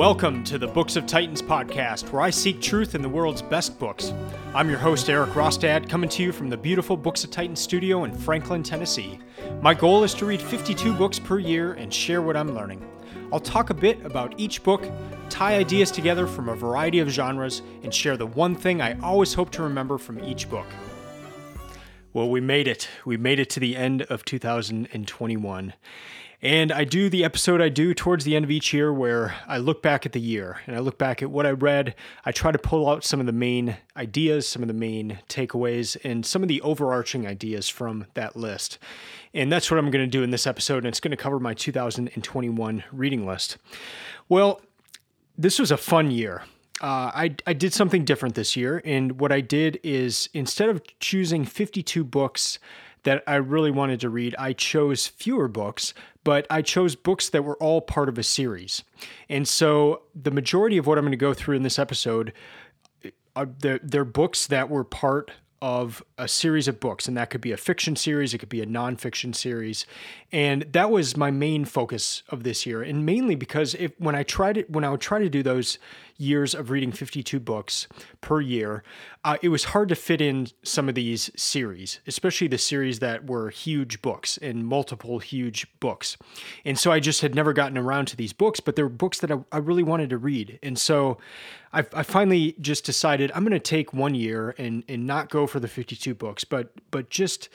Welcome to the Books of Titans podcast, where I seek truth in the world's best books. I'm your host, Eric Rostad, coming to you from the beautiful Books of Titans studio in Franklin, Tennessee. My goal is to read 52 books per year and share what I'm learning. I'll talk a bit about each book, tie ideas together from a variety of genres, and share the one thing I always hope to remember from each book. Well, we made it. We made it to the end of 2021. And I do the episode I do towards the end of each year where I look back at the year and I look back at what I read. I try to pull out some of the main ideas, some of the main takeaways, and some of the overarching ideas from that list. And that's what I'm going to do in this episode. And it's going to cover my 2021 reading list. Well, this was a fun year. Uh, I, I did something different this year. And what I did is instead of choosing 52 books that I really wanted to read, I chose fewer books, but I chose books that were all part of a series. And so the majority of what I'm going to go through in this episode are they're, they're books that were part of a series of books, and that could be a fiction series, it could be a nonfiction series, and that was my main focus of this year, and mainly because if when I tried it, when I would try to do those years of reading 52 books per year, uh, it was hard to fit in some of these series, especially the series that were huge books and multiple huge books, and so I just had never gotten around to these books, but they were books that I, I really wanted to read, and so I, I finally just decided I'm going to take one year and and not go for the 52 books, but but just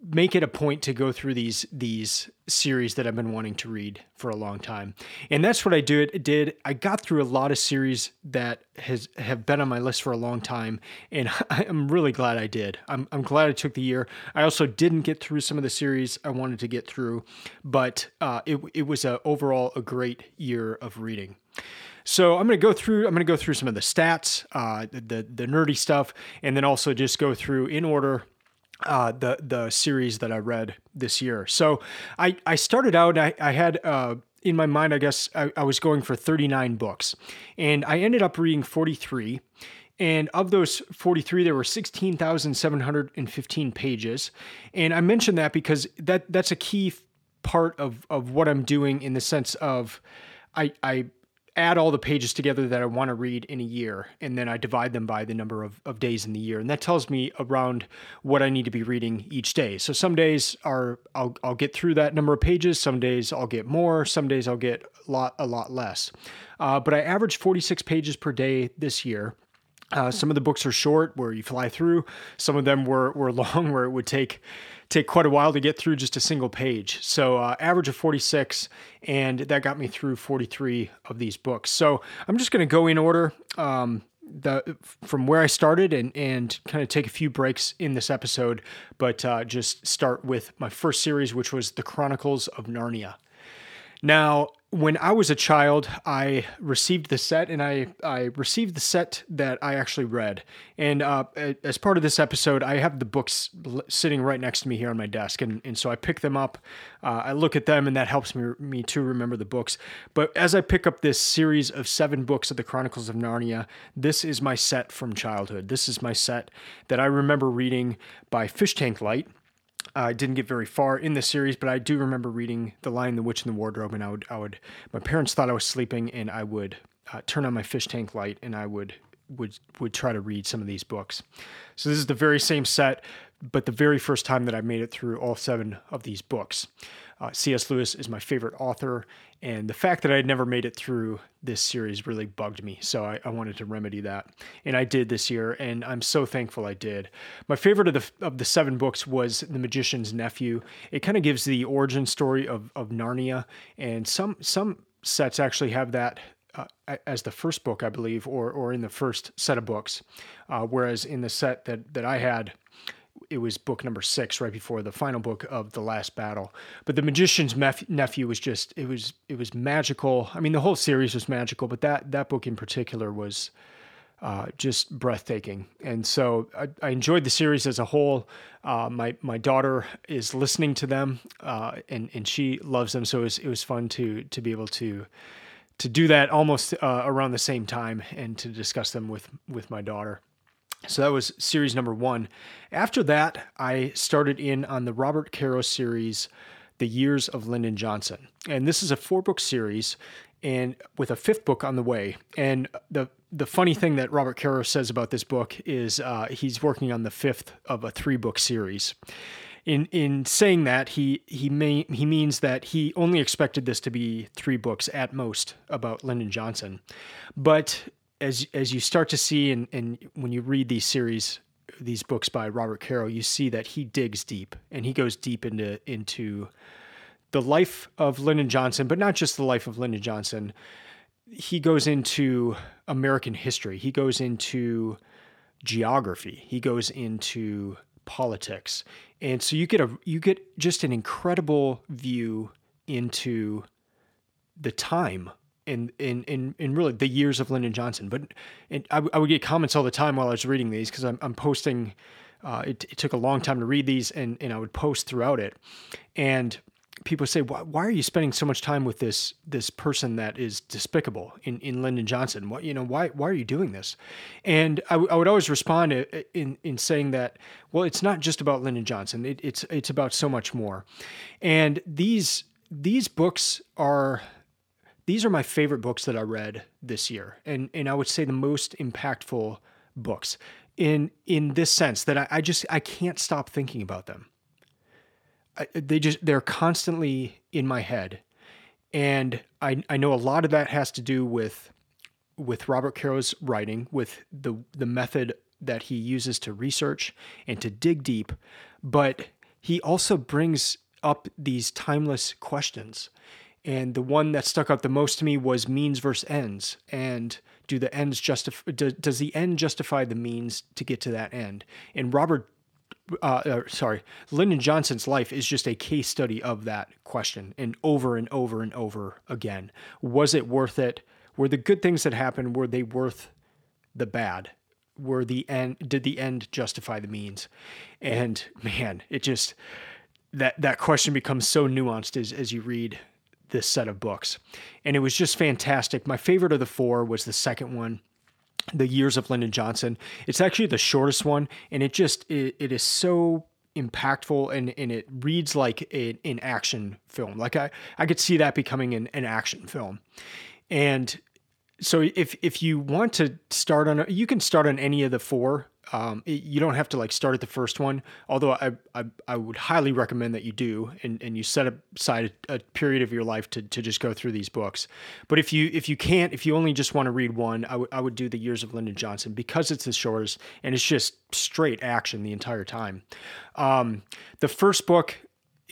make it a point to go through these these series that I've been wanting to read for a long time. And that's what I did did. I got through a lot of series that has have been on my list for a long time and I'm really glad I did. I'm I'm glad I took the year. I also didn't get through some of the series I wanted to get through, but uh, it it was a overall a great year of reading. So I'm going to go through. I'm going to go through some of the stats, uh, the the nerdy stuff, and then also just go through in order uh, the the series that I read this year. So I I started out. I I had. Uh, in my mind, I guess I, I was going for 39 books, and I ended up reading 43. And of those 43, there were 16,715 pages. And I mentioned that because that that's a key part of, of what I'm doing in the sense of I, I add all the pages together that I want to read in a year, and then I divide them by the number of, of days in the year. And that tells me around what I need to be reading each day. So some days are I'll, I'll get through that number of pages, some days I'll get more, some days I'll get a lot, a lot less. Uh, but I averaged 46 pages per day this year. Uh, some of the books are short where you fly through. Some of them were, were long where it would take take quite a while to get through just a single page. So uh, average of 46, and that got me through 43 of these books. So I'm just going to go in order. Um, the from where I started and and kind of take a few breaks in this episode, but uh, just start with my first series, which was the Chronicles of Narnia. Now, when I was a child, I received the set, and I I received the set that I actually read. And uh, as part of this episode, I have the books sitting right next to me here on my desk, and, and so I pick them up. Uh, I look at them, and that helps me me to remember the books. But as I pick up this series of seven books of the Chronicles of Narnia, this is my set from childhood. This is my set that I remember reading by Fish Tank Light I didn't get very far in the series, but I do remember reading The Lion, the Witch, and the Wardrobe, and I would, I would, my parents thought I was sleeping, and I would uh, turn on my fish tank light, and I would, would, would try to read some of these books. So this is the very same set, but the very first time that I made it through all seven of these books. Uh, C.S. Lewis is my favorite author, and the fact that I had never made it through this series really bugged me. So I, I, wanted to remedy that, and I did this year, and I'm so thankful I did. My favorite of the of the seven books was The Magician's Nephew. It kind of gives the origin story of of Narnia, and some some sets actually have that uh, as the first book, I believe, or or in the first set of books. Uh, whereas in the set that that I had, it was book number six, right before the final book of the last battle. But the magician's mef- nephew was just it was it was magical. I mean, the whole series was magical, but that that book in particular was uh, just breathtaking. And so I, I, enjoyed the series as a whole. Uh, my my daughter is listening to them, uh, and and she loves them. So it was it was fun to to be able to to do that almost uh, around the same time and to discuss them with with my daughter. So that was series number one. After that, I started in on the Robert Caro series, The Years of Lyndon Johnson. And this is a four book series and with a fifth book on the way. And the the funny thing that Robert Caro says about this book is uh, he's working on the fifth of a three book series. In in saying that, he he may he means that he only expected this to be three books at most about Lyndon Johnson, but as as you start to see and and when you read these series these books by Robert Caro, you see that he digs deep and he goes deep into into the life of Lyndon Johnson, but not just the life of Lyndon Johnson. He goes into American history. He goes into geography. He goes into politics. And so you get a you get just an incredible view into the time in in in, in really the years of Lyndon Johnson. But it, I, I would get comments all the time while I was reading these because I'm, I'm posting. Uh, it, it, took a long time to read these, and and I would post throughout it, and people say, why, why, are you spending so much time with this this person that is despicable in, in Lyndon Johnson? What you know, why why are you doing this? And I, w- I would always respond in in saying that, well, it's not just about Lyndon Johnson. It, it's it's about so much more. And these these books are these are my favorite books that I read this year, and and I would say the most impactful books in in this sense that I, I just I can't stop thinking about them they just they're constantly in my head and I, I know a lot of that has to do with with Robert Caro's writing, with the the method that he uses to research and to dig deep, but he also brings up these timeless questions. And the one that stuck out the most to me was means versus ends. And do the ends justify? Does the end justify the means to get to that end? And Robert uh, uh, sorry, Lyndon Johnson's life is just a case study of that question, and over and over and over again. Was it worth it? Were the good things that happened were they worth the bad? Were the end did the end justify the means? And man, it just that that question becomes so nuanced as as you read this set of books, and it was just fantastic. My favorite of the four was the second one the years of Lyndon Johnson. It's actually the shortest one, and it just it, it is so impactful and, and it reads like a, an action film. Like I, I could see that becoming an, an action film. And so if if you want to start on, you can start on any of the four um, it, you don't have to like start at the first one, although I, I, I would highly recommend that you do, and, and you set aside a, period of your life to, to just go through these books. But if you if you can't, if you only just want to read one, I, w- I would do the Years of Lyndon Johnson because it's the shortest and it's just straight action the entire time. Um, the first book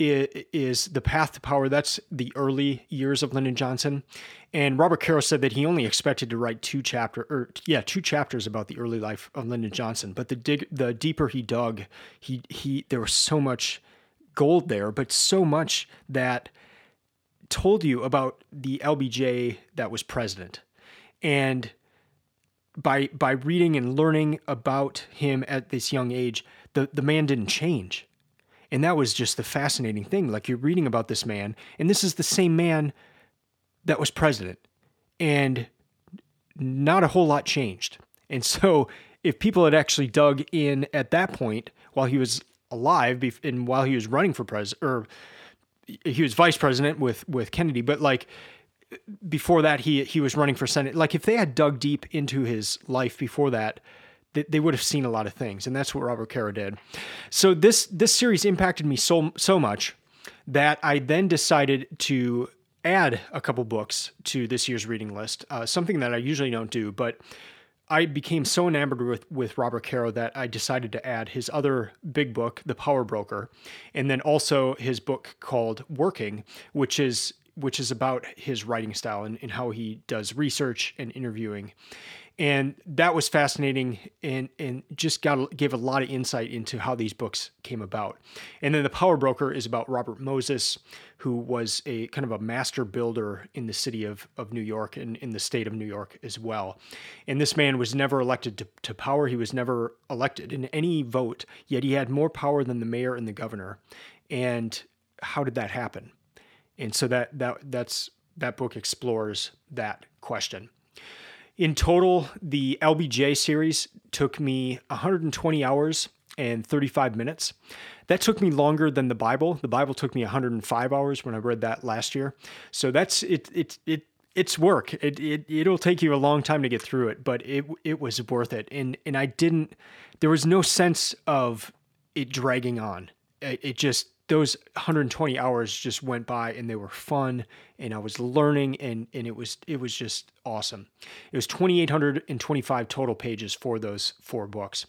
is The Path to Power. That's the early years of Lyndon Johnson. And Robert Caro said that he only expected to write two chapter or yeah, two chapters about the early life of Lyndon Johnson. But the dig, the deeper he dug, he he there was so much gold there, but so much that told you about the LBJ that was president. And by by reading and learning about him at this young age, the, the man didn't change and that was just the fascinating thing. Like you're reading about this man, and this is the same man that was president, and not a whole lot changed. And so, if people had actually dug in at that point while he was alive and while he was running for president, or he was vice president with with Kennedy, but like before that, he he was running for senate. Like if they had dug deep into his life before that, they would have seen a lot of things, and that's what Robert Caro did. So this this series impacted me so so much that I then decided to add a couple books to this year's reading list. Uh, something that I usually don't do, but I became so enamored with with Robert Caro that I decided to add his other big book, The Power Broker, and then also his book called Working, which is which is about his writing style and, and how he does research and interviewing and that was fascinating and and just got gave a lot of insight into how these books came about. And then the power broker is about robert moses who was a kind of a master builder in the city of, of new york and in the state of new york as well. And this man was never elected to, to power. He was never elected in any vote yet he had more power than the mayor and the governor. And how did that happen? And so that that that's that book explores that question in total, the LBJ series took me 120 hours and 35 minutes. That took me longer than the Bible. The Bible took me 105 hours when I read that last year. So that's it. It it it's work. It, it it'll take you a long time to get through it, but it it was worth it. And and I didn't. There was no sense of it dragging on. It, it just those 120 hours just went by and they were fun and I was learning and and it was it was just awesome. It was 2825 total pages for those four books.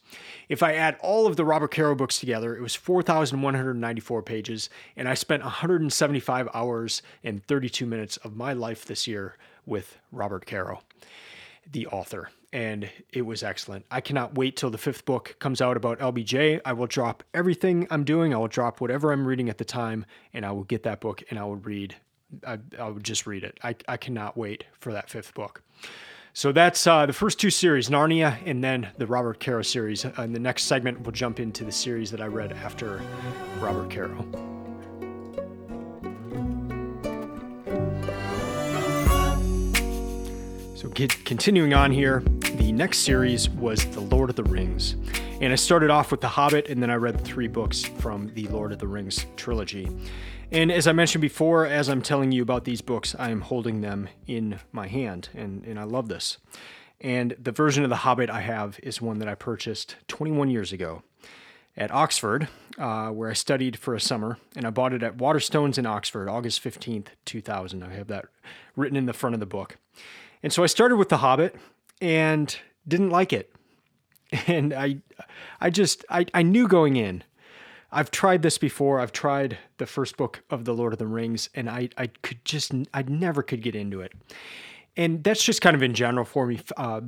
If I add all of the Robert Caro books together, it was 4194 pages and I spent 175 hours and 32 minutes of my life this year with Robert Caro, the author and it was excellent. I cannot wait till the fifth book comes out about LBJ. I will drop everything I'm doing. I will drop whatever I'm reading at the time, and I will get that book and I will read. I, I would just read it. I, I cannot wait for that fifth book. So that's uh, the first two series, Narnia, and then the Robert Caro series. In the next segment, we'll jump into the series that I read after Robert Caro. So, continuing on here, the next series was The Lord of the Rings. And I started off with The Hobbit, and then I read three books from the Lord of the Rings trilogy. And as I mentioned before, as I'm telling you about these books, I am holding them in my hand, and, and I love this. And the version of The Hobbit I have is one that I purchased 21 years ago at Oxford, uh, where I studied for a summer, and I bought it at Waterstones in Oxford, August 15th, 2000. I have that written in the front of the book. And so I started with The Hobbit, and didn't like it. And I I just I, I knew going in. I've tried this before. I've tried the first book of The Lord of the Rings and I I could just I never could get into it. And that's just kind of in general for me. Uh,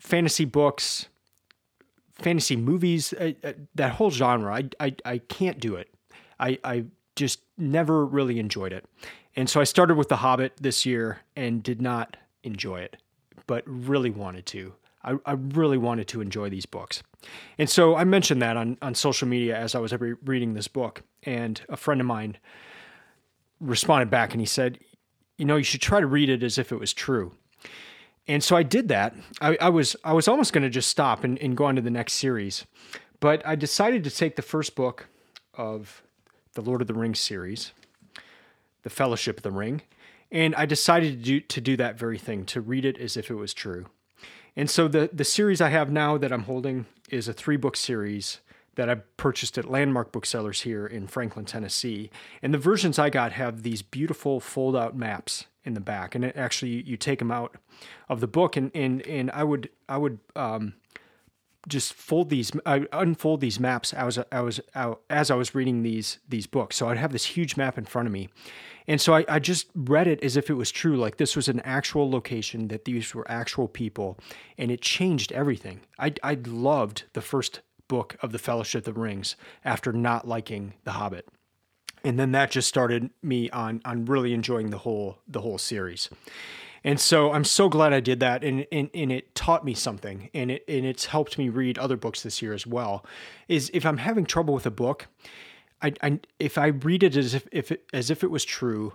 fantasy books, fantasy movies, uh, uh, that whole genre, I, I, I can't do it. I, I just never really enjoyed it. And so I started with The Hobbit this year and did not enjoy it but really wanted to. I, I really wanted to enjoy these books. And so I mentioned that on, on social media as I was reading this book. And a friend of mine responded back and he said, You know, you should try to read it as if it was true. And so I did that. I, I was I was almost going to just stop and, and go on to the next series. But I decided to take the first book of the Lord of the Rings series, The Fellowship of the Ring, and I decided to do, to do that very thing, to read it as if it was true. And so the, the series I have now that I'm holding is a three book series that I purchased at Landmark Booksellers here in Franklin, Tennessee. And the versions I got have these beautiful fold out maps in the back. And it actually, you take them out of the book and, and, and I would, I would, um, just fold these, I unfold these maps as I was, as I was reading these, these books. So I'd have this huge map in front of me and so I, I just read it as if it was true, like this was an actual location, that these were actual people, and it changed everything. I, I loved the first book of the Fellowship of the Rings after not liking The Hobbit. And then that just started me on on really enjoying the whole the whole series. And so I'm so glad I did that and, and, and it taught me something and it and it's helped me read other books this year as well. Is if I'm having trouble with a book, I, I if I read it as if, if it, as if it was true,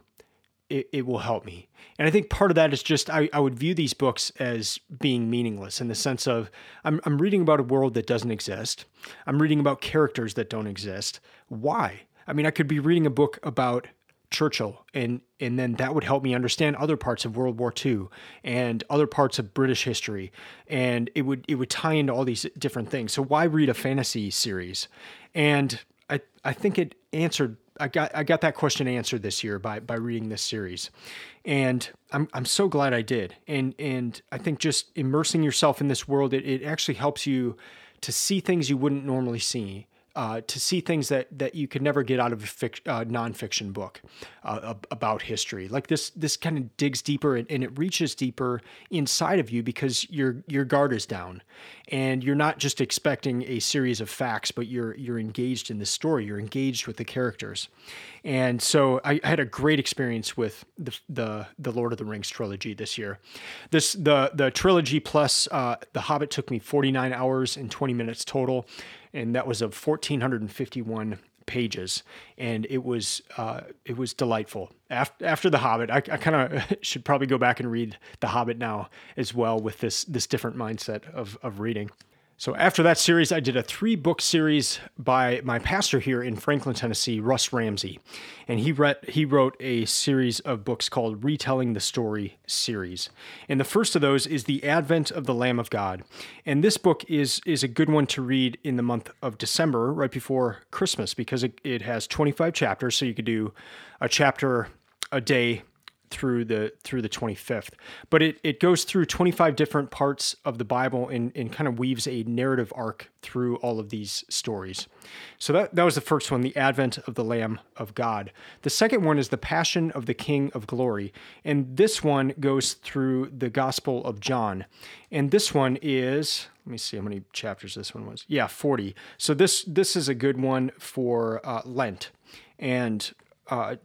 it, it will help me. And I think part of that is just I, I would view these books as being meaningless in the sense of I'm, I'm reading about a world that doesn't exist. I'm reading about characters that don't exist. Why? I mean, I could be reading a book about Churchill, and and then that would help me understand other parts of World War II and other parts of British history, and it would it would tie into all these different things. So why read a fantasy series? And I, I think it answered I got I got that question answered this year by by reading this series. And I'm I'm so glad I did. And and I think just immersing yourself in this world it, it actually helps you to see things you wouldn't normally see uh, to see things that that you could never get out of a fic, uh, nonfiction book uh, about history. Like this, this kind of digs deeper and, and, it reaches deeper inside of you because your your guard is down, and you're not just expecting a series of facts, but you're you're engaged in the story. You're engaged with the characters, and so I, I had a great experience with the, the the Lord of the Rings trilogy this year. This the the trilogy plus uh, the Hobbit took me 49 hours and 20 minutes total and that was of 1451 pages, and it was uh, it was delightful. After, after the Hobbit, I, I kind of should probably go back and read the Hobbit now as well with this this different mindset of of reading. So after that series, I did a three book series by my pastor here in Franklin, Tennessee, Russ Ramsey, and he read he wrote a series of books called Retelling the Story series. And the first of those is The Advent of the Lamb of God, and this book is is a good one to read in the month of December, right before Christmas, because it, it has 25 chapters, so you could do a chapter a day through the through the 25th but it, it goes through 25 different parts of the bible and, and kind of weaves a narrative arc through all of these stories. So that, that was the first one the advent of the lamb of god. The second one is the passion of the king of glory. And this one goes through the gospel of john. And this one is let me see how many chapters this one was. Yeah 40 so this this is a good one for uh, lent. And uh,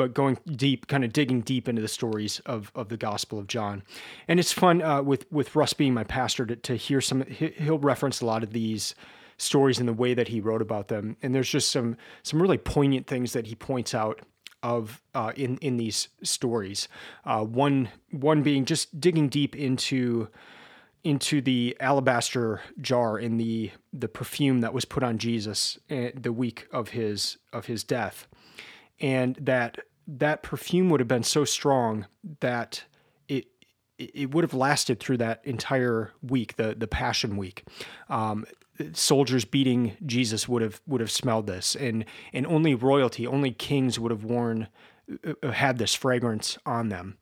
but going deep, kind of digging deep into the stories of, of the Gospel of John. And it's fun uh, with with Russ being my pastor to, to hear some. He'll reference a lot of these stories in the way that he wrote about them, and there's just some some really poignant things that he points out of uh, in in these stories. Uh, one one being just digging deep into into the alabaster jar in the the perfume that was put on Jesus eh, the week of his of his death, and that that perfume would have been so strong that it it would have lasted through that entire week, the the Passion Week. Um, soldiers beating Jesus would have would have smelled this, and and only royalty, only kings would have worn uh, had this fragrance on them.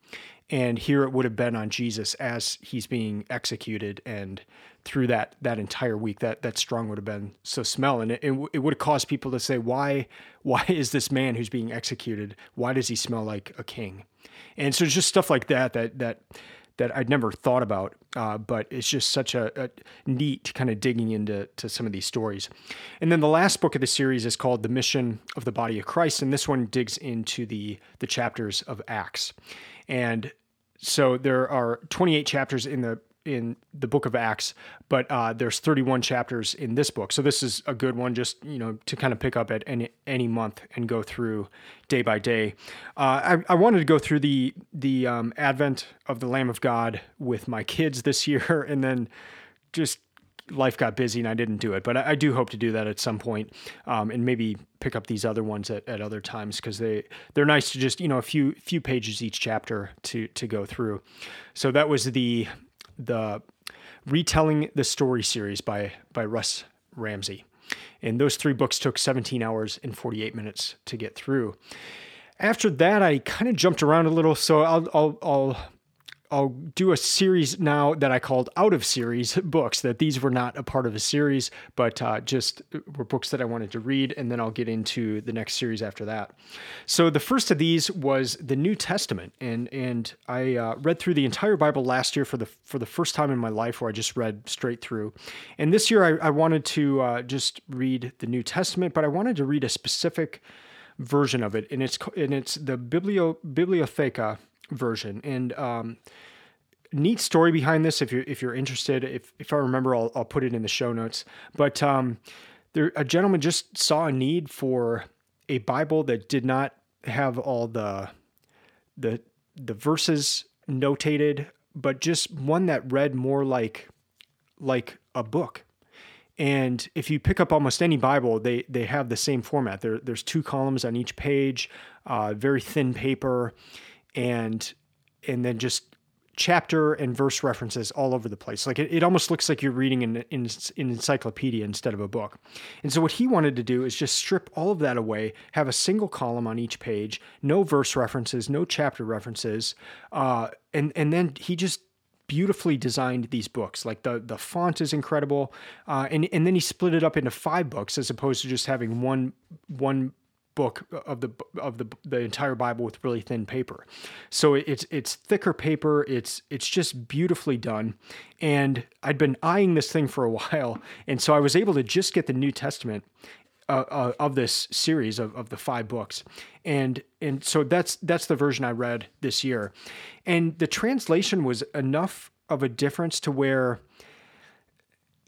And here it would have been on Jesus as he's being executed, and through that that entire week that that strong would have been so smell and it, it, would have caused people to say why why is this man who's being executed why does he smell like a king and so just stuff like that that that that I'd never thought about, uh, but it's just such a, a neat kind of digging into to some of these stories. And then the last book of the series is called "The Mission of the Body of Christ," and this one digs into the the chapters of Acts. And so there are 28 chapters in the in the book of Acts, but uh, there's 31 chapters in this book. So this is a good one, just you know, to kind of pick up at any any month and go through day by day. Uh, I, I wanted to go through the the um, Advent of the Lamb of God with my kids this year, and then just life got busy and I didn't do it. But I, I do hope to do that at some point, um, and maybe pick up these other ones at, at other times because they they're nice to just you know a few few pages each chapter to to go through. So that was the the retelling the story series by by Russ Ramsey. And those three books took 17 hours and 48 minutes to get through. After that, I kind of jumped around a little, so I'll, I'll, I'll I'll do a series now that I called out of series books. That these were not a part of a series, but uh, just were books that I wanted to read, and then I'll get into the next series after that. So the first of these was the New Testament, and and I uh, read through the entire Bible last year for the for the first time in my life, where I just read straight through. And this year, I, I wanted to uh, just read the New Testament, but I wanted to read a specific version of it, and it's and it's the Biblio Bibliotheca version. And um, neat story behind this. If you're if you're interested, if if I remember, I'll I'll put it in the show notes. But um, there, a gentleman just saw a need for a Bible that did not have all the the the verses notated, but just one that read more like like a book. And if you pick up almost any Bible, they they have the same format. There, there's two columns on each page, uh, very thin paper, and and then just chapter and verse references all over the place. Like it, it almost looks like you're reading an, an, encyclopedia instead of a book. And so what he wanted to do is just strip all of that away, have a single column on each page, no verse references, no chapter references, uh, and and then he just beautifully designed these books. Like the the font is incredible, uh, and and then he split it up into five books as opposed to just having one one book of the of the the entire Bible with really thin paper. So it's it's thicker paper. It's it's just beautifully done. And I'd been eyeing this thing for a while, and so I was able to just get the New Testament uh, uh, of this series of, of the five books, and and so that's that's the version I read this year, and the translation was enough of a difference to where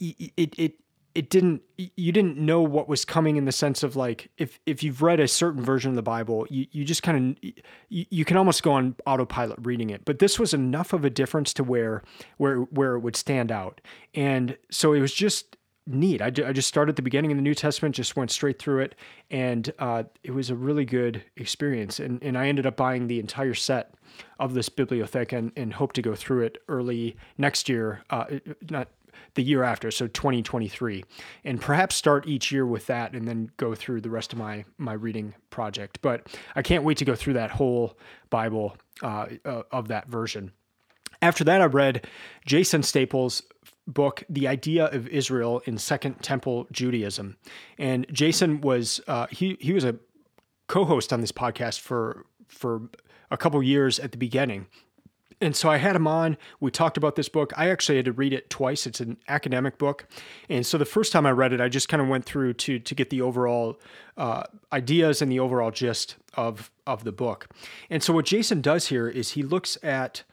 it it it didn't you didn't know what was coming in the sense of like if if you've read a certain version of the bible you, you just kind of you, you can almost go on autopilot reading it. But this was enough of a difference to where where where it would stand out. And so it was just neat. I, I just started at the beginning of the new testament just went straight through it and uh, it was a really good experience. And, and i ended up buying the entire set of this Bibliotheca and, and hope to go through it early next year uh, not the year after, so 2023, and perhaps start each year with that and then go through the rest of my my reading project. But I can't wait to go through that whole Bible uh, uh, of that version. After that, I read Jason Staples' book, The Idea of Israel in Second Temple Judaism, and Jason was uh, he he was a co-host on this podcast for for a couple years at the beginning and so I had him on. We talked about this book. I actually had to read it twice. It's an academic book, and so the first time I read it, I just kind of went through to to get the overall uh, ideas and the overall gist of of the book. And so what Jason does here is he looks at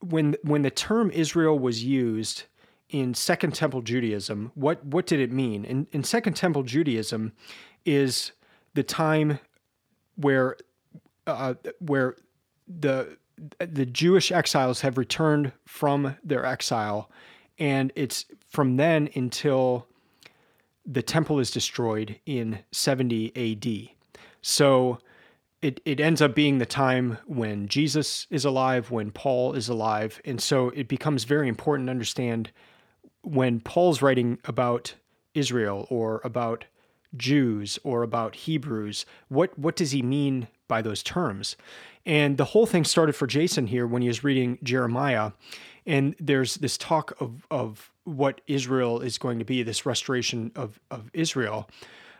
when when the term Israel was used in Second Temple Judaism. What what did it mean? In in Second Temple Judaism, is the time where uh, where the the Jewish exiles have returned from their exile, and it's from then until the temple is destroyed in 70 AD. So it, it ends up being the time when Jesus is alive, when Paul is alive. And so it becomes very important to understand when Paul's writing about Israel or about Jews or about Hebrews, what, what does he mean by those terms? And the whole thing started for Jason here when he was reading Jeremiah. And there's this talk of, of what Israel is going to be, this restoration of, of Israel.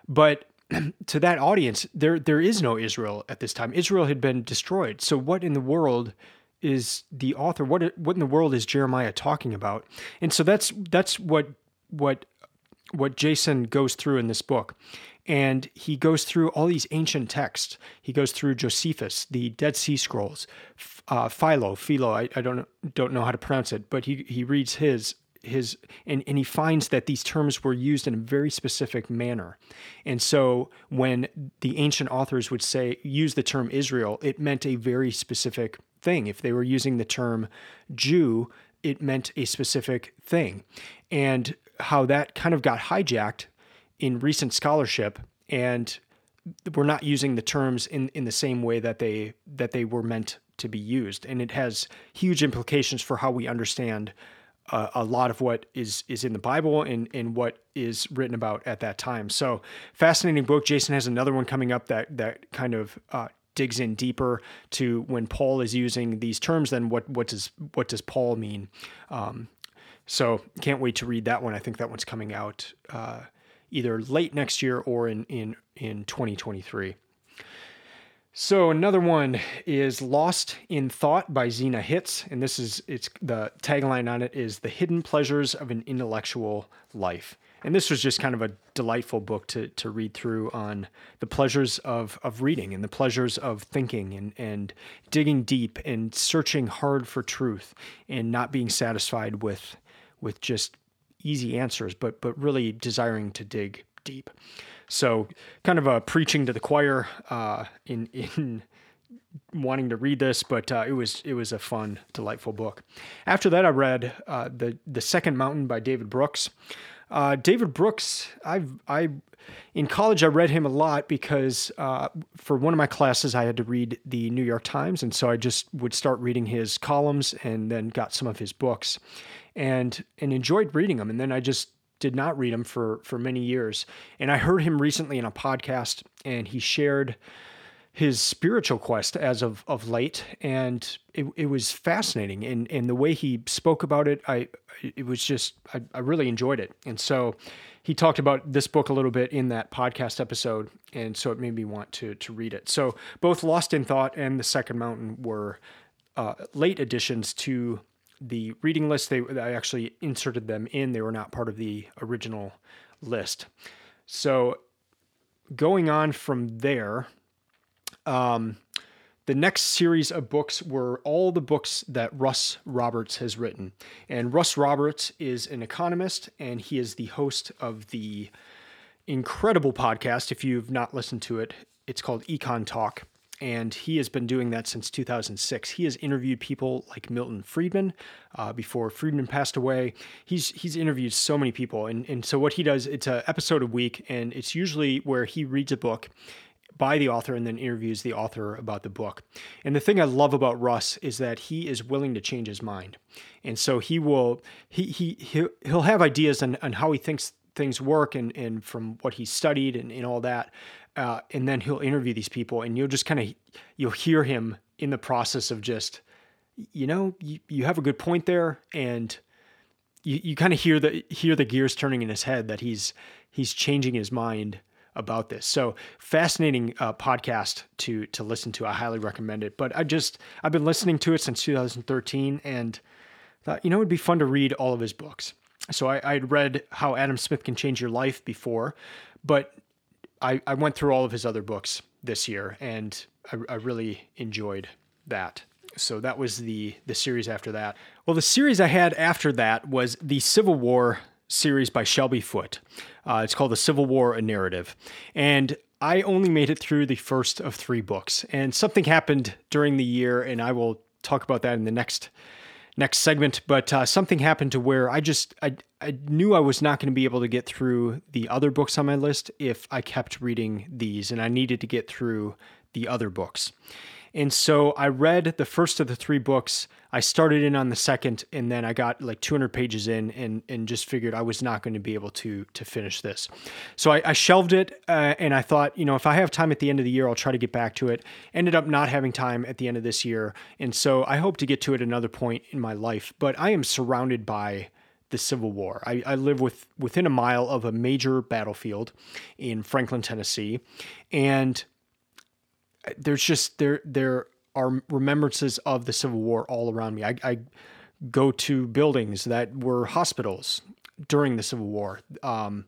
But to that audience, there there is no Israel at this time. Israel had been destroyed. So what in the world is the author? What what in the world is Jeremiah talking about? And so that's that's what what what Jason goes through in this book and he goes through all these ancient texts. He goes through Josephus, the Dead Sea Scrolls, uh, Philo, Philo. I, I don't don't know how to pronounce it, but he he reads his his and, and he finds that these terms were used in a very specific manner. And so when the ancient authors would say use the term Israel, it meant a very specific thing. If they were using the term Jew, it meant a specific thing. And how that kind of got hijacked in recent scholarship and we're not using the terms in, in the same way that they that they were meant to be used and it has huge implications for how we understand uh, a lot of what is is in the Bible and and what is written about at that time. So fascinating book. Jason has another one coming up that that kind of uh, digs in deeper to when Paul is using these terms. Then what what does what does Paul mean? Um, so can't wait to read that one. I think that one's coming out. Uh, either late next year or in in in 2023. So another one is Lost in Thought by Zena Hitz, and this is it's the tagline on it is the hidden pleasures of an intellectual life. And this was just kind of a delightful book to to read through on the pleasures of of reading and the pleasures of thinking and and digging deep and searching hard for truth and not being satisfied with with just easy answers, but but really desiring to dig deep. So, kind of a preaching to the choir uh, in in wanting to read this, but uh, it was it was a fun, delightful book. After that, I read uh, the the Second Mountain by David Brooks. Uh, David Brooks, I've I in college I read him a lot because uh, for one of my classes I had to read the New York Times, and so I just would start reading his columns and then got some of his books and and enjoyed reading them. And then I just did not read them for for many years. And I heard him recently in a podcast, and he shared his spiritual quest as of of late, and it, it was fascinating. And and the way he spoke about it, I it was just I, I really enjoyed it. And so he talked about this book a little bit in that podcast episode, and so it made me want to to read it. So both Lost in Thought and The Second Mountain were uh, late additions to the reading list. They I actually inserted them in. They were not part of the original list. So going on from there, um, the next series of books were all the books that Russ Roberts has written. And Russ Roberts is an economist and he is the host of the incredible podcast. If you've not listened to it, it's called Econ Talk. And he has been doing that since 2006. He has interviewed people like Milton Friedman uh, before Friedman passed away. He's he's interviewed so many people, and and so what he does, it's an episode a week, and it's usually where he reads a book by the author and then interviews the author about the book. And the thing I love about Russ is that he is willing to change his mind. And so he will he he he'll, have ideas on, on how he thinks things work and, and from what he studied and, and all that. Uh, and then he'll interview these people and you'll just kind of you'll hear him in the process of just you know you, you have a good point there and you, you kind of hear the hear the gears turning in his head that he's he's changing his mind about this. So fascinating uh, podcast to to listen to. I highly recommend it. But I just I've been listening to it since 2013 and thought you know it'd be fun to read all of his books. So I, I'd read How Adam Smith Can Change Your Life before, but I, I went through all of his other books this year and I, I really enjoyed that. So that was the the series after that. Well, the series I had after that was the Civil War series by Shelby Foote. Uh, it's called The Civil War A Narrative. And I only made it through the first of three books. And something happened during the year, and I will talk about that in the next next segment. But uh, something happened to where I just I I knew I was not going to be able to get through the other books on my list if I kept reading these, and I needed to get through the other books. And so I read the first of the three books. I started in on the second, and then I got like 200 pages in, and and just figured I was not going to be able to to finish this. So I, I shelved it, uh, and I thought, you know, if I have time at the end of the year, I'll try to get back to it. Ended up not having time at the end of this year, and so I hope to get to it another point in my life. But I am surrounded by the Civil War. I, I, live with within a mile of a major battlefield in Franklin, Tennessee, and there's just there there are remembrances of the Civil War all around me. I, I go to buildings that were hospitals during the Civil War. Um,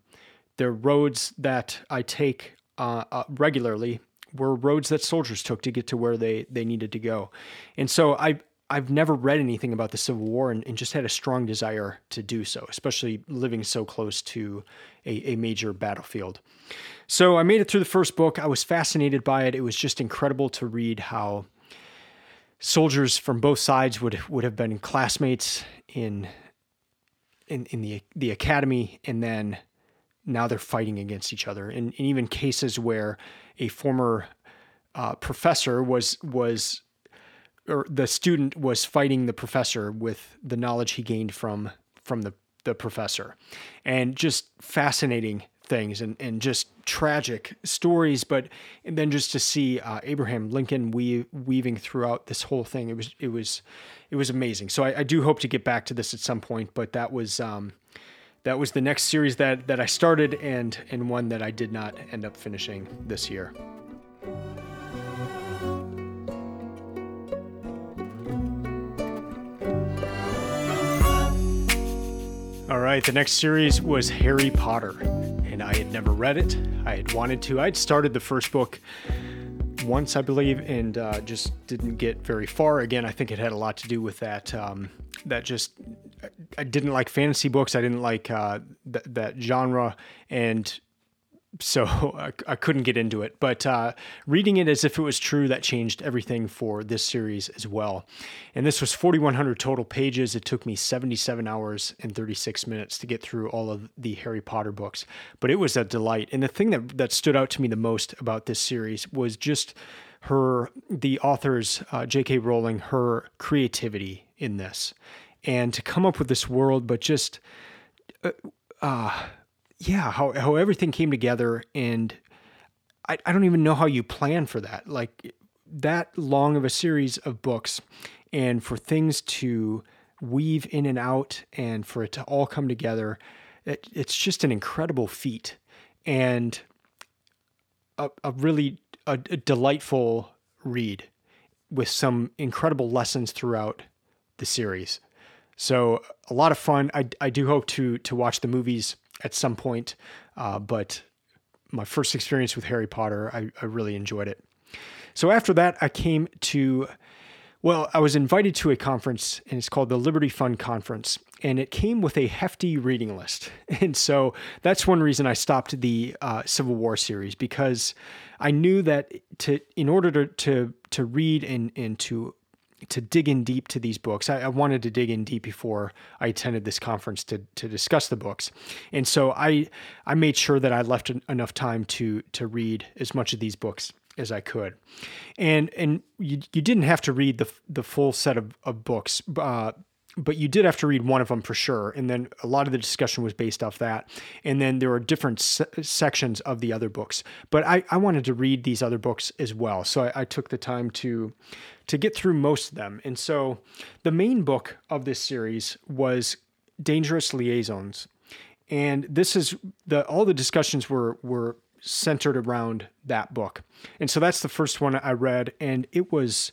the roads that I take uh, uh, regularly were roads that soldiers took to get to where they they needed to go, and so I I've never read anything about the Civil War and, and, just had a strong desire to do so, especially living so close to a, a, major battlefield. So I made it through the first book. I was fascinated by it. It was just incredible to read how soldiers from both sides would would have been classmates in in, in the the academy, and then now they're fighting against each other. And, and even cases where a former uh, professor was was or the student was fighting the professor with the knowledge he gained from from the the professor and just fascinating things and, and just tragic stories but and then just to see uh, Abraham Lincoln weaving throughout this whole thing it was it was it was amazing so I, I do hope to get back to this at some point but that was um, that was the next series that that I started and and one that I did not end up finishing this year. All right, the next series was Harry Potter, and I had never read it. I had wanted to. I'd started the first book once, I believe, and uh, just didn't get very far. Again, I think it had a lot to do with that. Um, that just I didn't like fantasy books. I didn't like uh, th- that genre, and so I, I, couldn't get into it. But uh, reading it as if it was true, that changed everything for this series as well. And this was 4,100 total pages. It took me 77 hours and 36 minutes to get through all of the Harry Potter books. But it was a delight. And the thing that, that stood out to me the most about this series was just her, the author's, uh, J.K. Rowling, her creativity in this. And to come up with this world, but just. Uh, uh yeah, how how everything came together, and I I don't even know how you plan for that. Like that long of a series of books, and for things to weave in and out, and for it to all come together, it, it's just an incredible feat, and a, a really a, a delightful read with some incredible lessons throughout the series. So a lot of fun. I, I do hope to to watch the movies at some point. Uh, but my first experience with Harry Potter, I, I really enjoyed it. So after that, I came to, well, I was invited to a conference, and it's called the Liberty Fund Conference, and it came with a hefty reading list. And so that's one reason I stopped the uh, Civil War series because I knew that to in order to to to read and and to to dig in deep to these books. I, I, wanted to dig in deep before I attended this conference to to discuss the books, and so I I made sure that I left enough time to to read as much of these books as I could, and and you you didn't have to read the the full set of of books. Uh, but you did have to read one of them for sure. And then a lot of the discussion was based off that. And then there were different se- sections of the other books. But I, I wanted to read these other books as well. So I, I took the time to to get through most of them. And so the main book of this series was Dangerous Liaisons. And this is the all the discussions were were centered around that book. And so that's the first one I read and it was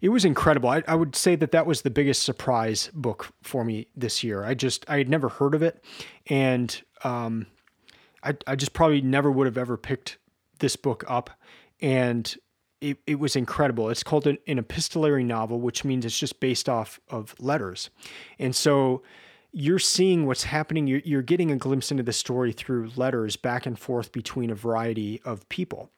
it was incredible. I, I, would say that that was the biggest surprise book for me this year. I just I had never heard of it, and um, I I just probably never would have ever picked this book up, and it it was incredible. It's called an, an epistolary novel, which means it's just based off of letters, and so you're seeing what's happening. You're, you're getting a glimpse into the story through letters back and forth between a variety of people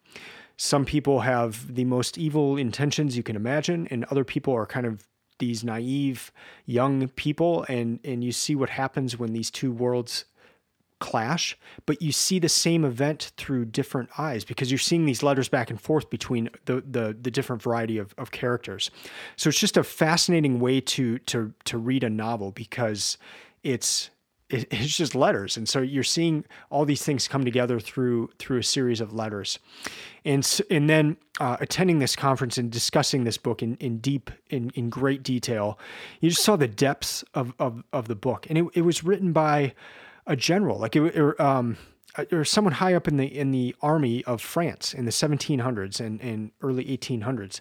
some people have the most evil intentions you can imagine, and other people are kind of these naive young people, and and you see what happens when these two worlds clash, but you see the same event through different eyes because you're seeing these letters back and forth between the the, the different variety of, of characters. So it's just a fascinating way to to to read a novel because it's it's just letters. And so you're seeing all these things come together through through a series of letters. And and then uh, attending this conference and discussing this book in, in deep in, in great detail you just saw the depths of of, of the book. And it, it was written by a general like it or, um, or someone high up in the in the army of France in the 1700s and, and early 1800s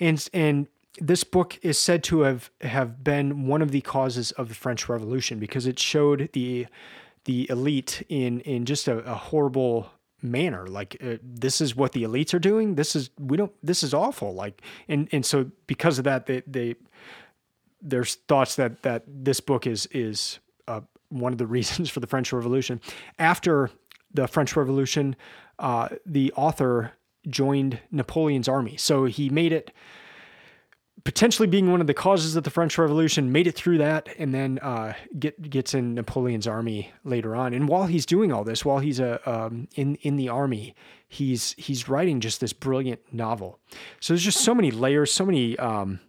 and and this book is said to have have been one of the causes of the French Revolution because it showed the the elite in in just a, a horrible manner. Like uh, this is what the elites are doing. This is we don't this is awful. Like and and so because of that they they there's thoughts that that this book is is uh, one of the reasons for the French Revolution. After the French Revolution uh, the author joined Napoleon's army. So he made it potentially being one of the causes of the French Revolution, made it through that, and then uh, get gets in Napoleon's army later on. And while he's doing all this, while he's a uh, um, in in the army, he's he's writing just this brilliant novel. So there's just so many layers, so many. Um,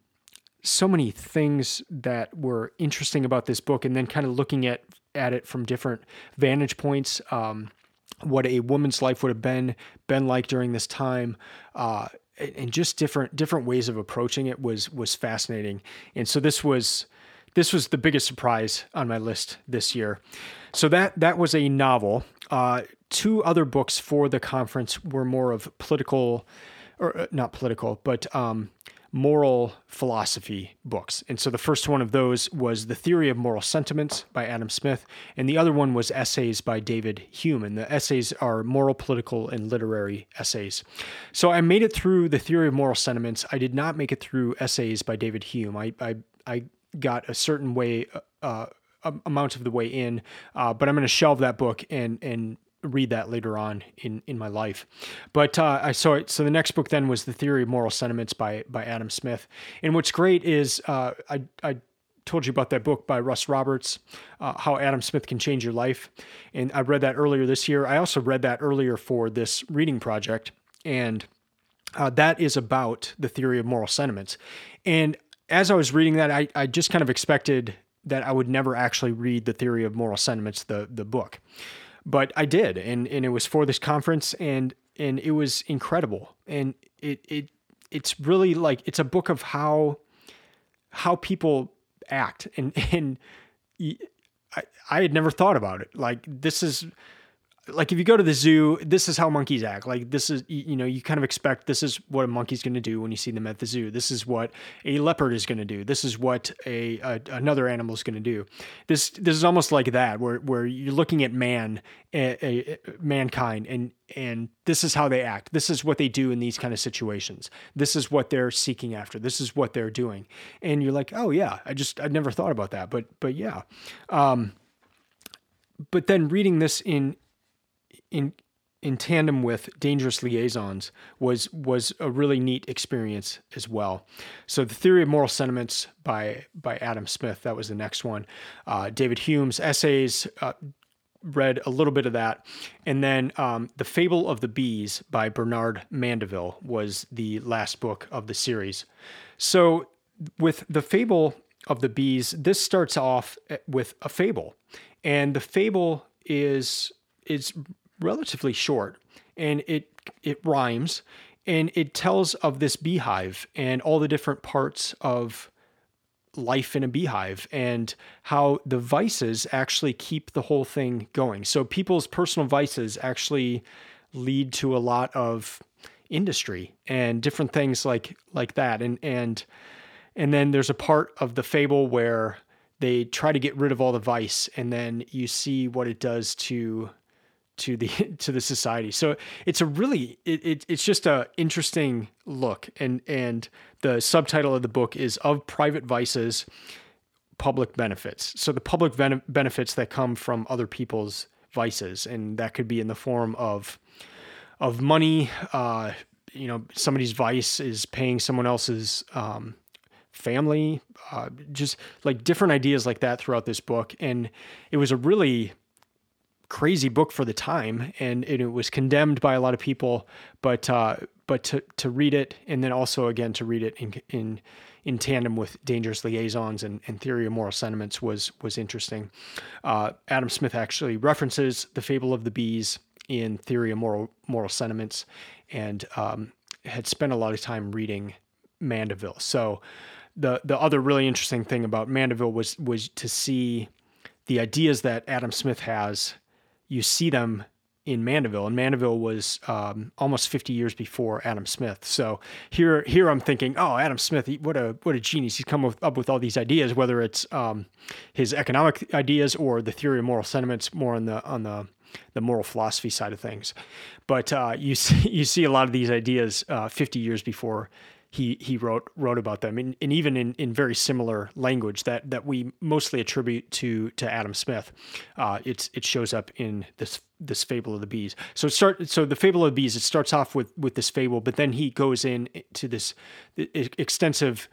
so many things that were interesting about this book, and then kind of looking at at it from different vantage points. Um, what a woman's life would have been been like during this time, uh, and just different different ways of approaching it was was fascinating. And so this was this was the biggest surprise on my list this year. So that that was a novel. Uh, two other books for the conference were more of political, or uh, not political, but um, moral philosophy books. And so the first one of those was The Theory of Moral Sentiments by Adam Smith, and the other one was Essays by David Hume. And the essays are moral, political, and literary essays. So I made it through The Theory of Moral Sentiments. I did not make it through Essays by David Hume. I, I, I got a certain way. Uh, amount of the way in, uh, but I'm going to shelve that book and and read that later on in in my life. But uh, I saw it. So the next book then was the Theory of Moral Sentiments by by Adam Smith. And what's great is uh, I I told you about that book by Russ Roberts, uh, How Adam Smith Can Change Your Life, and I read that earlier this year. I also read that earlier for this reading project, and uh, that is about the theory of moral sentiments. And as I was reading that, I, I just kind of expected that I would never actually read the theory of moral sentiments, the the book but I did, and and it was for this conference, and and it was incredible, and it it it's really like it's a book of how how people act, and and I, I had never thought about it. Like this is like if you go to the zoo, this is how monkeys act. Like this is you know you kind of expect this is what a monkey's going to do when you see them at the zoo. This is what a leopard is going to do. This is what a, a another animal is going to do. This this is almost like that where where you're looking at man, a, a, mankind, and and this is how they act. This is what they do in these kind of situations. This is what they're seeking after. This is what they're doing, and you're like, oh yeah, I just I never thought about that, but but yeah. Um, but then reading this in in in tandem with dangerous liaisons was was a really neat experience as well. So the theory of moral sentiments by by Adam Smith that was the next one. Uh, David Hume's essays. Uh, read a little bit of that, and then um, the Fable of the Bees by Bernard Mandeville was the last book of the series. So with the Fable of the Bees, this starts off eh, with a fable, and the fable is is relatively short and it it rhymes and it tells of this beehive and all the different parts of life in a beehive and how the vices actually keep the whole thing going. So people's personal vices actually lead to a lot of industry and different things like like that and and and then there's a part of the fable where they try to get rid of all the vice and then you see what it does to to the to the society. So it's a really it, it, it's just a interesting look. And and the subtitle of the book is of private vices public benefits. So the public ben- benefits that come from other people's vices. And that could be in the form of of money uh you know somebody's vice is paying someone else's um family, uh, just like different ideas like that throughout this book. And it was a really crazy book for the time, and, it was condemned by a lot of people. But uh, but to to read it, and then also again to read it in in in tandem with Dangerous Liaisons and, and Theory of Moral Sentiments was was interesting. Uh, Adam Smith actually references the Fable of the Bees in Theory of Moral Moral Sentiments, and um, had spent a lot of time reading Mandeville. So the the other really interesting thing about Mandeville was was to see the ideas that Adam Smith has. You see them in Mandeville, and Mandeville was um, almost 50 years before Adam Smith. So here, here I'm thinking, oh, Adam Smith, what a what a genius! He's come up with all these ideas, whether it's um, his economic ideas or the theory of moral sentiments, more on the on the the moral philosophy side of things. But uh, you see, you see a lot of these ideas uh, 50 years before he he wrote wrote about them, and, and even in, in very similar language that that we mostly attribute to to Adam Smith. Uh, it's it shows up in this this fable of the bees. So start so the fable of the bees. It starts off with with this fable, but then he goes in to this extensive.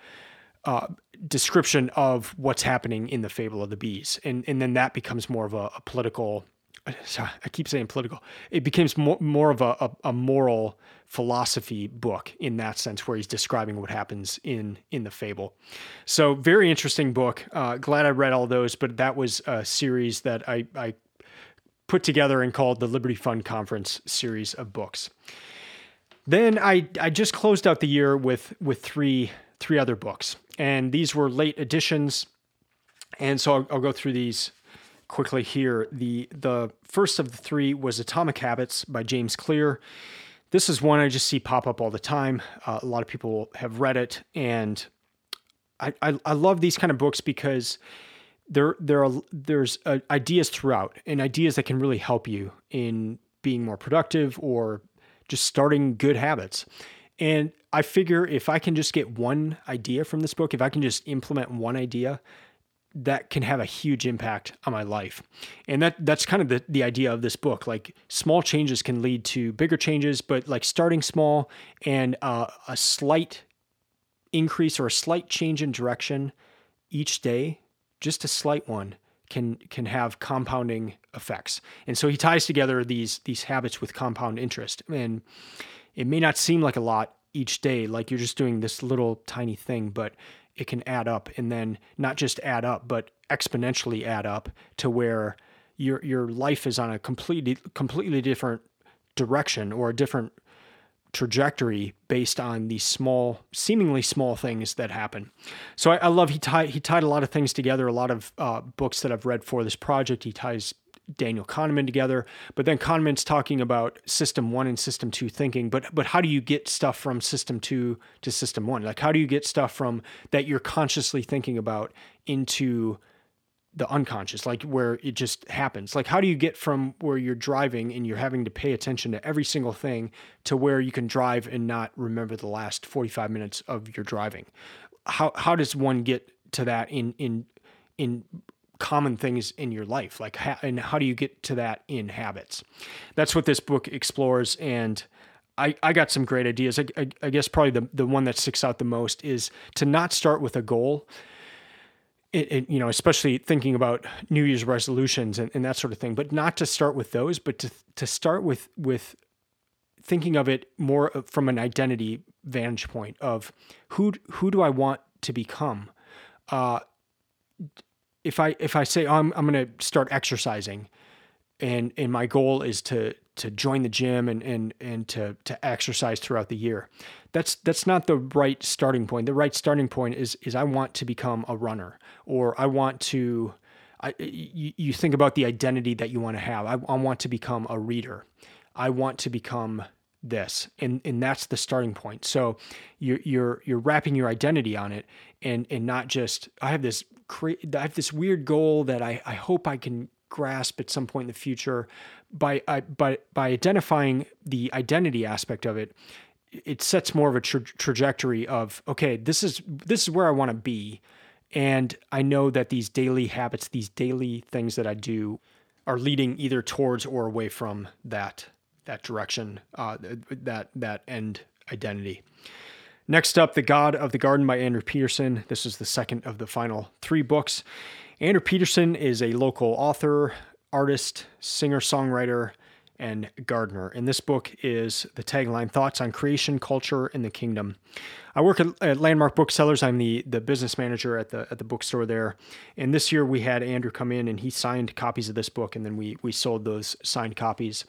Uh, description of what's happening in the fable of the bees, and and then that becomes more of a, a political I keep saying political. It becomes more, more of a, a, a, moral philosophy book in that sense, where he's describing what happens in in the fable. So very interesting book. Uh, glad I read all those, but that was a series that I, I put together and called the Liberty Fund Conference series of books. Then I I just closed out the year with with three three other books, and these were late editions. And so I'll, I'll go through these quickly here. The the first of the three was Atomic Habits by James Clear. This is one I just see pop up all the time. Uh, a lot of people have read it, and I, I, I love these kind of books because there there are there's uh, ideas throughout and ideas that can really help you in being more productive or just starting good habits. And I figure if I can just get one idea from this book, if I can just implement one idea, that can have a huge impact on my life. And that that's kind of the, the idea of this book. Like small changes can lead to bigger changes, but like starting small and uh, a slight increase or a slight change in direction each day, just a slight one, can can have compounding effects. And so he ties together these these habits with compound interest. And it may not seem like a lot each day, like you're just doing this little tiny thing, but it can add up and then not just add up, but exponentially add up to where your your life is on a completely completely different direction or a different trajectory based on these small, seemingly small things that happen. So I, I love he tied he tied a lot of things together. A lot of uh, books that I've read for this project, he ties Daniel Kahneman together. But then Kahneman's talking about system one and system two thinking. But but how do you get stuff from system two to system one? Like how do you get stuff from that you're consciously thinking about into the unconscious, like where it just happens. Like, how do you get from where you're driving and you're having to pay attention to every single thing to where you can drive and not remember the last 45 minutes of your driving? How how does one get to that in in in common things in your life? Like, and how do you get to that in habits? That's what this book explores, and. I, I got some great ideas. I, I, I guess probably the, the one that sticks out the most is to not start with a goal, it, it, you know, especially thinking about New Year's resolutions and, and that sort of thing, but not to start with those, but to to start with with thinking of it more from an identity vantage point of who who do I want to become. Uh, if I if I say oh, I'm I'm going to start exercising, and and my goal is to to join the gym and and and to to exercise throughout the year. That's that's not the right starting point. The right starting point is is I want to become a runner or I want to I, you, you think about the identity that you want to have. I, I want to become a reader. I want to become this and and that's the starting point so you're you're you're wrapping your identity on it and and not just i have this cra- i have this weird goal that i i hope i can grasp at some point in the future by uh, by by identifying the identity aspect of it. It sets more of a tra- trajectory of okay this is this is where i want to be. And i know that these daily habits these daily things that i do are leading either towards or away from that that direction uh, that that end identity next up the god of the garden by andrew peterson this is the second of the final three books Andrew Peterson is a local author, artist, singer songwriter, and gardener. And this book is the tagline Thoughts on Creation, Culture, and the Kingdom. I work at, at, Landmark Booksellers. I'm the, the business manager at the at the bookstore there. And this year we had Andrew come in and he signed copies of this book and then we we sold those signed copies.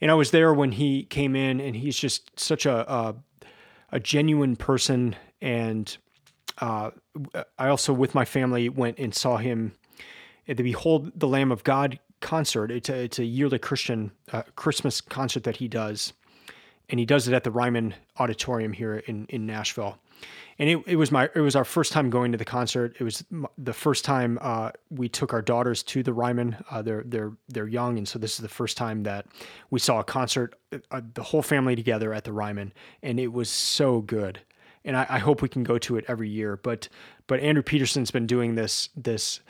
And I was there when he came in and he's just such a a, a genuine person and uh, I also, with my family, went and saw him at the Behold the Lamb of God concert. It's a, it's a yearly Christian uh, Christmas concert that he does, and he does it at the Ryman Auditorium here in in Nashville. And it, it was my it was our first time going to the concert. It was the first time uh, we took our daughters to the Ryman. Uh, they're they're they're young, and so this is the first time that we saw a concert, uh, the whole family together at the Ryman, and it was so good and I, I, hope we can go to it every year. But but Andrew Peterson's been doing this this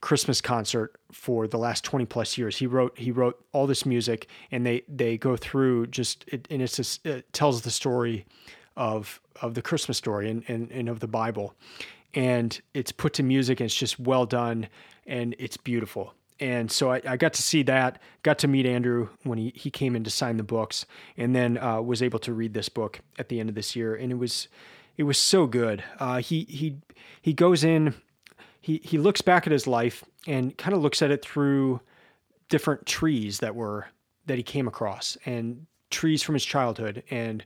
Christmas concert for the last 20 plus years. He wrote he wrote all this music, and they they go through just it, and it's just, it tells the story of of the Christmas story and, and and of the Bible, and it's put to music and it's just well done and it's beautiful. And so I, I got to see that, got to meet Andrew when he, he came in to sign the books, and then uh, was able to read this book at the end of this year. And it was it was so good. Uh, he he he goes in, he he looks back at his life and kind of looks at it through different trees that were that he came across and trees from his childhood and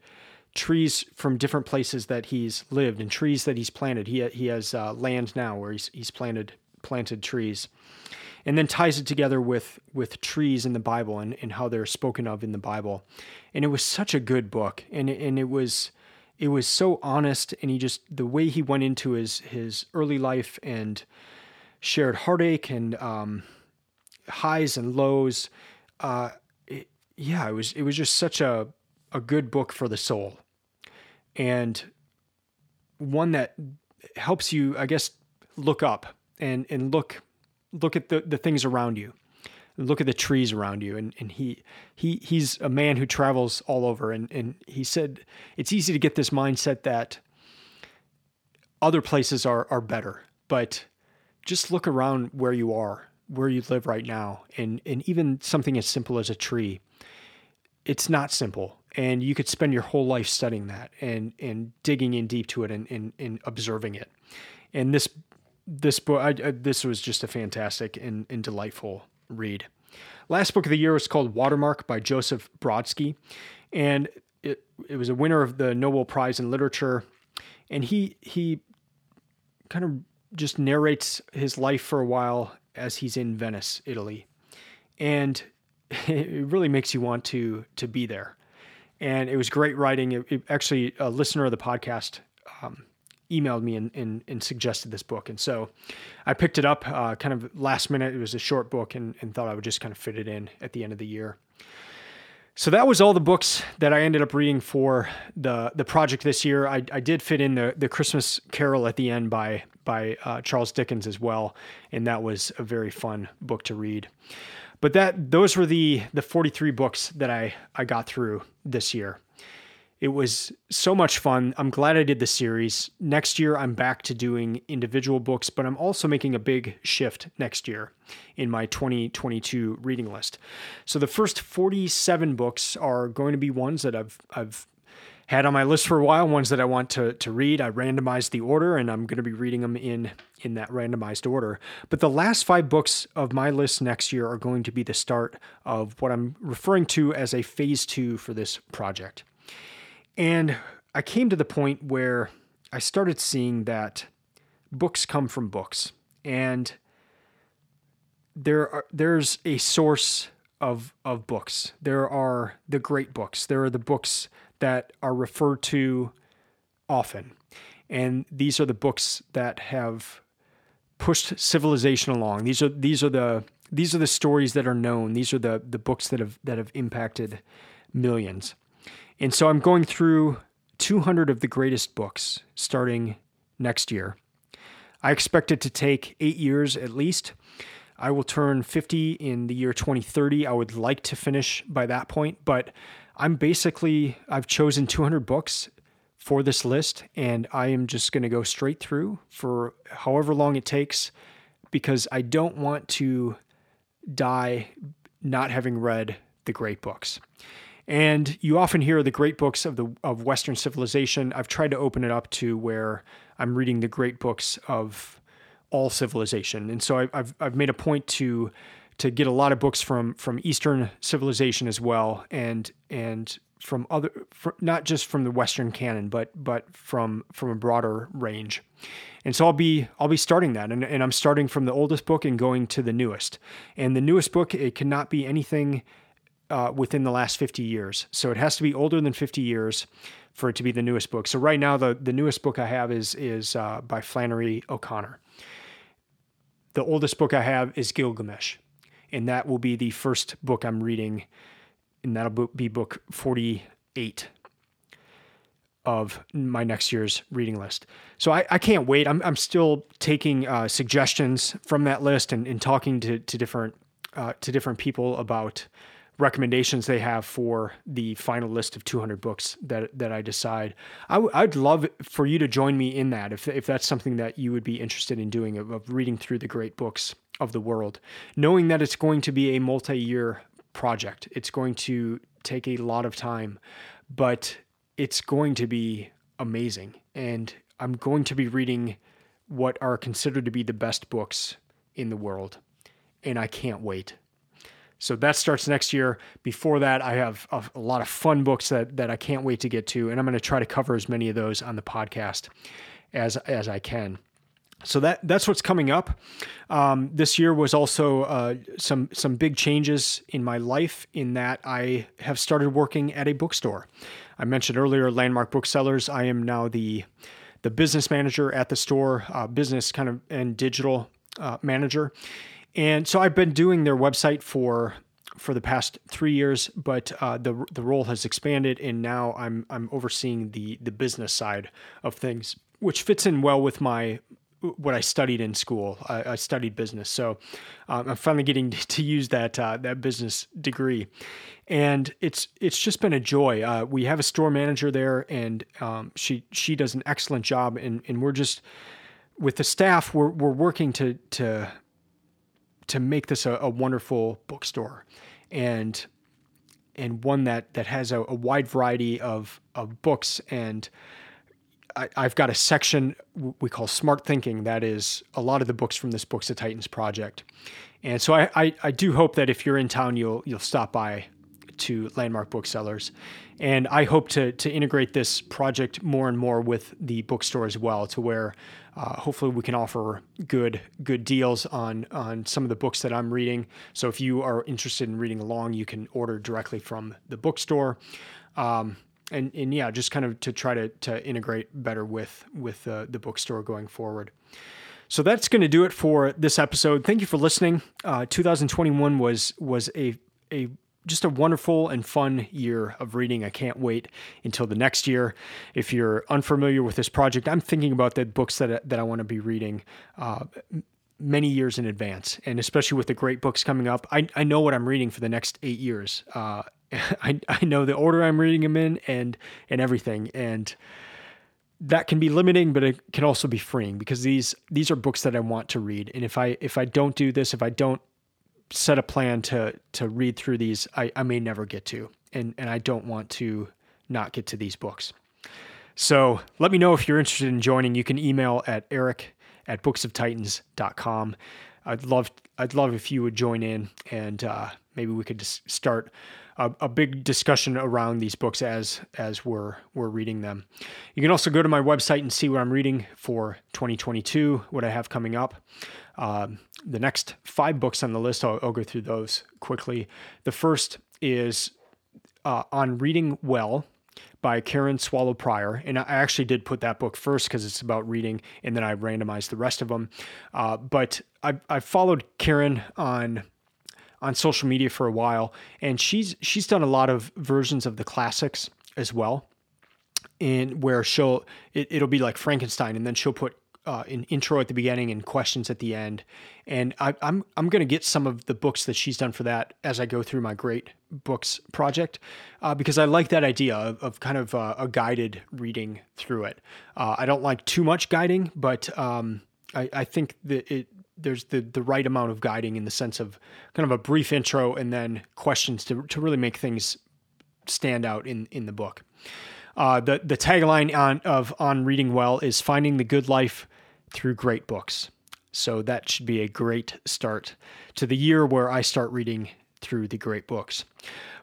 trees from different places that he's lived and trees that he's planted. He he has uh, land now where he's he's planted planted trees, and then ties it together with with trees in the Bible and, and how they're spoken of in the Bible. And it was such a good book, and and it was it was so honest and he just the way he went into his his early life and shared heartache and um, highs and lows uh, it, yeah it was it was just such a a good book for the soul and one that helps you i guess look up and and look look at the the things around you. Look at the trees around you. And, and he he he's a man who travels all over. And, and he said it's easy to get this mindset that other places are are better but just look around where you are where you live right now. And and even something as simple as a tree it's not simple and you could spend your whole life studying that and and digging in deep to it and and, and observing it and this this book I, I, this was just a fantastic and, and delightful read. Last book of the year was called Watermark by Joseph Brodsky, and it it was a winner of the Nobel Prize in Literature, and he he kind of just narrates his life for a while as he's in Venice, Italy, and it really makes you want to to be there. And it was great writing. It, it, actually, a listener of the podcast um, emailed me and, and, and, suggested this book, and so I picked it up uh, kind of last minute. It was a short book, and, and thought I would just kind of fit it in at the end of the year. So that was all the books that I ended up reading for the the project this year. I, I did fit in the the Christmas Carol at the end by by uh, Charles Dickens as well, and that was a very fun book to read. But that those were the the 43 books that I I got through this year. It was so much fun. I'm glad I did the series. Next year, I'm back to doing individual books, but I'm also making a big shift next year in my 2022 reading list. So the first 47 books are going to be ones that I've I've had on my list for a while, ones that I want to to read. I randomized the order, and I'm going to be reading them in in that randomized order. But the last five books of my list next year are going to be the start of what I'm referring to as a phase two for this project. And I came to the point where I started seeing that books come from books, and there are there's a source of of books. There are the great books. There are the books that are referred to often. And these are the books that have pushed civilization along. These are these are the these are the stories that are known. These are the the books that have that have impacted millions. And so I'm going through 200 of the greatest books starting next year. I expect it to take eight years at least. I will turn 50 in the year 2030. I would like to finish by that point, but I'm basically, I've chosen 200 books for this list, and I am just going to go straight through for however long it takes because I don't want to die not having read the great books. And you often hear the great books of the of Western civilization. I've tried to open it up to where I'm reading the great books of all civilization, and so I, I've I've made a point to to get a lot of books from from Eastern civilization as well, and and from other from, not just from the Western canon, but but from from a broader range. And so I'll be I'll be starting that, and, and I'm starting from the oldest book and going to the newest. And the newest book it cannot be anything uh, within the last 50 years. So it has to be older than 50 years for it to be the newest book. So right now, the, the newest book I have is, is uh, by Flannery O'Connor. The oldest book I have is Gilgamesh, and that will be the first book I'm reading, and that'll be book 48 of my next year's reading list. So I, I can't wait. I'm, I'm still taking uh, suggestions from that list and, and talking to, to different uh, to different people about recommendations they have for the final list of 200 books that that I decide. i w- I'd love for you to join me in that if if that's something that you would be interested in doing of, of reading through the great books of the world, knowing that it's going to be a multi-year project. It's going to take a lot of time, but it's going to be amazing and I'm going to be reading what are considered to be the best books in the world and I can't wait. So that starts next year. Before that, I have a, a lot of fun books that that I can't wait to get to, and I'm going to try to cover as many of those on the podcast as as I can. So that that's what's coming up. Um, this year was also uh, some some big changes in my life. In that I have started working at a bookstore. I mentioned earlier, Landmark Booksellers. I am now the the business manager at the store, uh, business kind of and digital uh, manager. And so I've been doing their website for for the past three years, but uh, the the role has expanded, and now I'm I'm overseeing the the business side of things, which fits in well with my what I studied in school. I, I studied business, so um, I'm finally getting to use that uh, that business degree, and it's it's just been a joy. Uh, we have a store manager there, and um, she she does an excellent job, and and we're just with the staff we're we're working to to to make this a, a wonderful bookstore and and one that that has a, a wide variety of of books and I, have got a section we call smart thinking that is a lot of the books from this books of titans project and so I, I, I do hope that if you're in town you'll you'll stop by to landmark booksellers. And I hope to, to integrate this project more and more with the bookstore as well, to where uh, hopefully we can offer good good deals on on some of the books that I'm reading. So if you are interested in reading along, you can order directly from the bookstore. Um, and, and yeah, just kind of to try to, to integrate better with with uh, the bookstore going forward. So that's going to do it for this episode. Thank you for listening. Uh, 2021 was was a a just a wonderful and fun year of reading. I can't wait until the next year. If you're unfamiliar with this project, I'm thinking about the books that that I want to be reading. Uh, many years in advance, and especially with the great books coming up, I, I know what I'm reading for the next eight years. Uh, I, I know the order I'm reading them in and and everything, and that can be limiting, but it can also be freeing because these these are books that I want to read. And if I if I don't do this, if I don't set a plan to to read through these, I, I may never get to. And and I don't want to not get to these books. So let me know if you're interested in joining. You can email at eric at booksoftitans.com. I'd love I'd love if you would join in and uh, maybe we could just start a, a, big discussion around these books as as we're we're reading them. You can also go to my website and see what I'm reading for 2022, what I have coming up. Um, the next five books on the list, I'll, I'll, go through those quickly. The first is uh, on reading well by Karen Swallow Prior. And I actually did put that book first because it's about reading, and then I randomized the rest of them. Uh, but I, I followed Karen on on social media for a while, and she's she's done a lot of versions of the classics as well, and where she'll it, it'll be like Frankenstein, and then she'll put uh, an intro at the beginning and questions at the end. And I, I'm, I'm going to get some of the books that she's done for that as I go through my great books project, uh, because I like that idea of, of kind of uh, a guided reading through it. Uh, I don't like too much guiding, but um, I, I think that it there's the the right amount of guiding in the sense of kind of a brief intro and then questions to to really make things stand out in in the book. Uh, the the tagline on of on reading well is finding the good life through great books. So that should be a great start to the year where I start reading through the great books.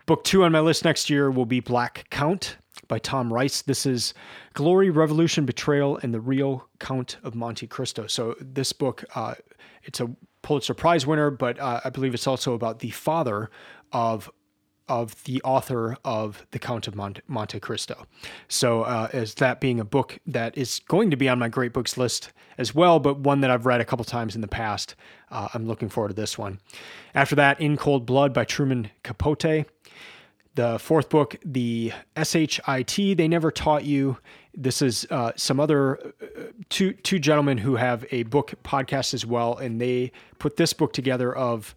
Book two on my list next year will be Black Count by Tom Reiss. This is Glory, Revolution, Betrayal, and the Real Count of Monte Cristo. So this book uh, it's a Pulitzer Prize winner, but uh, I believe it's also about the father of of the author of The Count of Monte, Monte Cristo. So, uh, as that being a book that is going to be on my great books list as well, but one that I've read a couple times in the past, uh, I'm looking forward to this one. After that, In Cold Blood by Truman Capote. The fourth book, the SHIT, They Never Taught You. This is uh, some other uh, two two gentlemen who have a book podcast as well, and they put this book together of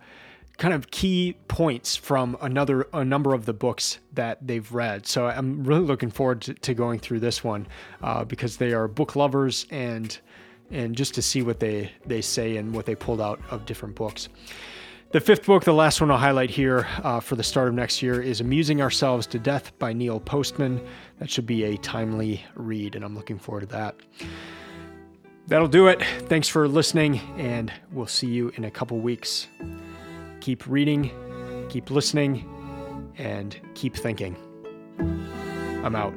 kind of key points from another a number of the books that they've read. So I'm really looking forward to, to going through this one uh, because they are book lovers and and just to see what they they say and what they pulled out of different books. The fifth book, the last one I'll highlight here uh, for the start of next year, is Amusing Ourselves to Death by Neil Postman. That should be a timely read, and I'm looking forward to that. That'll do it. Thanks for listening, and we'll see you in a couple weeks. Keep reading, keep listening, and keep thinking. I'm out.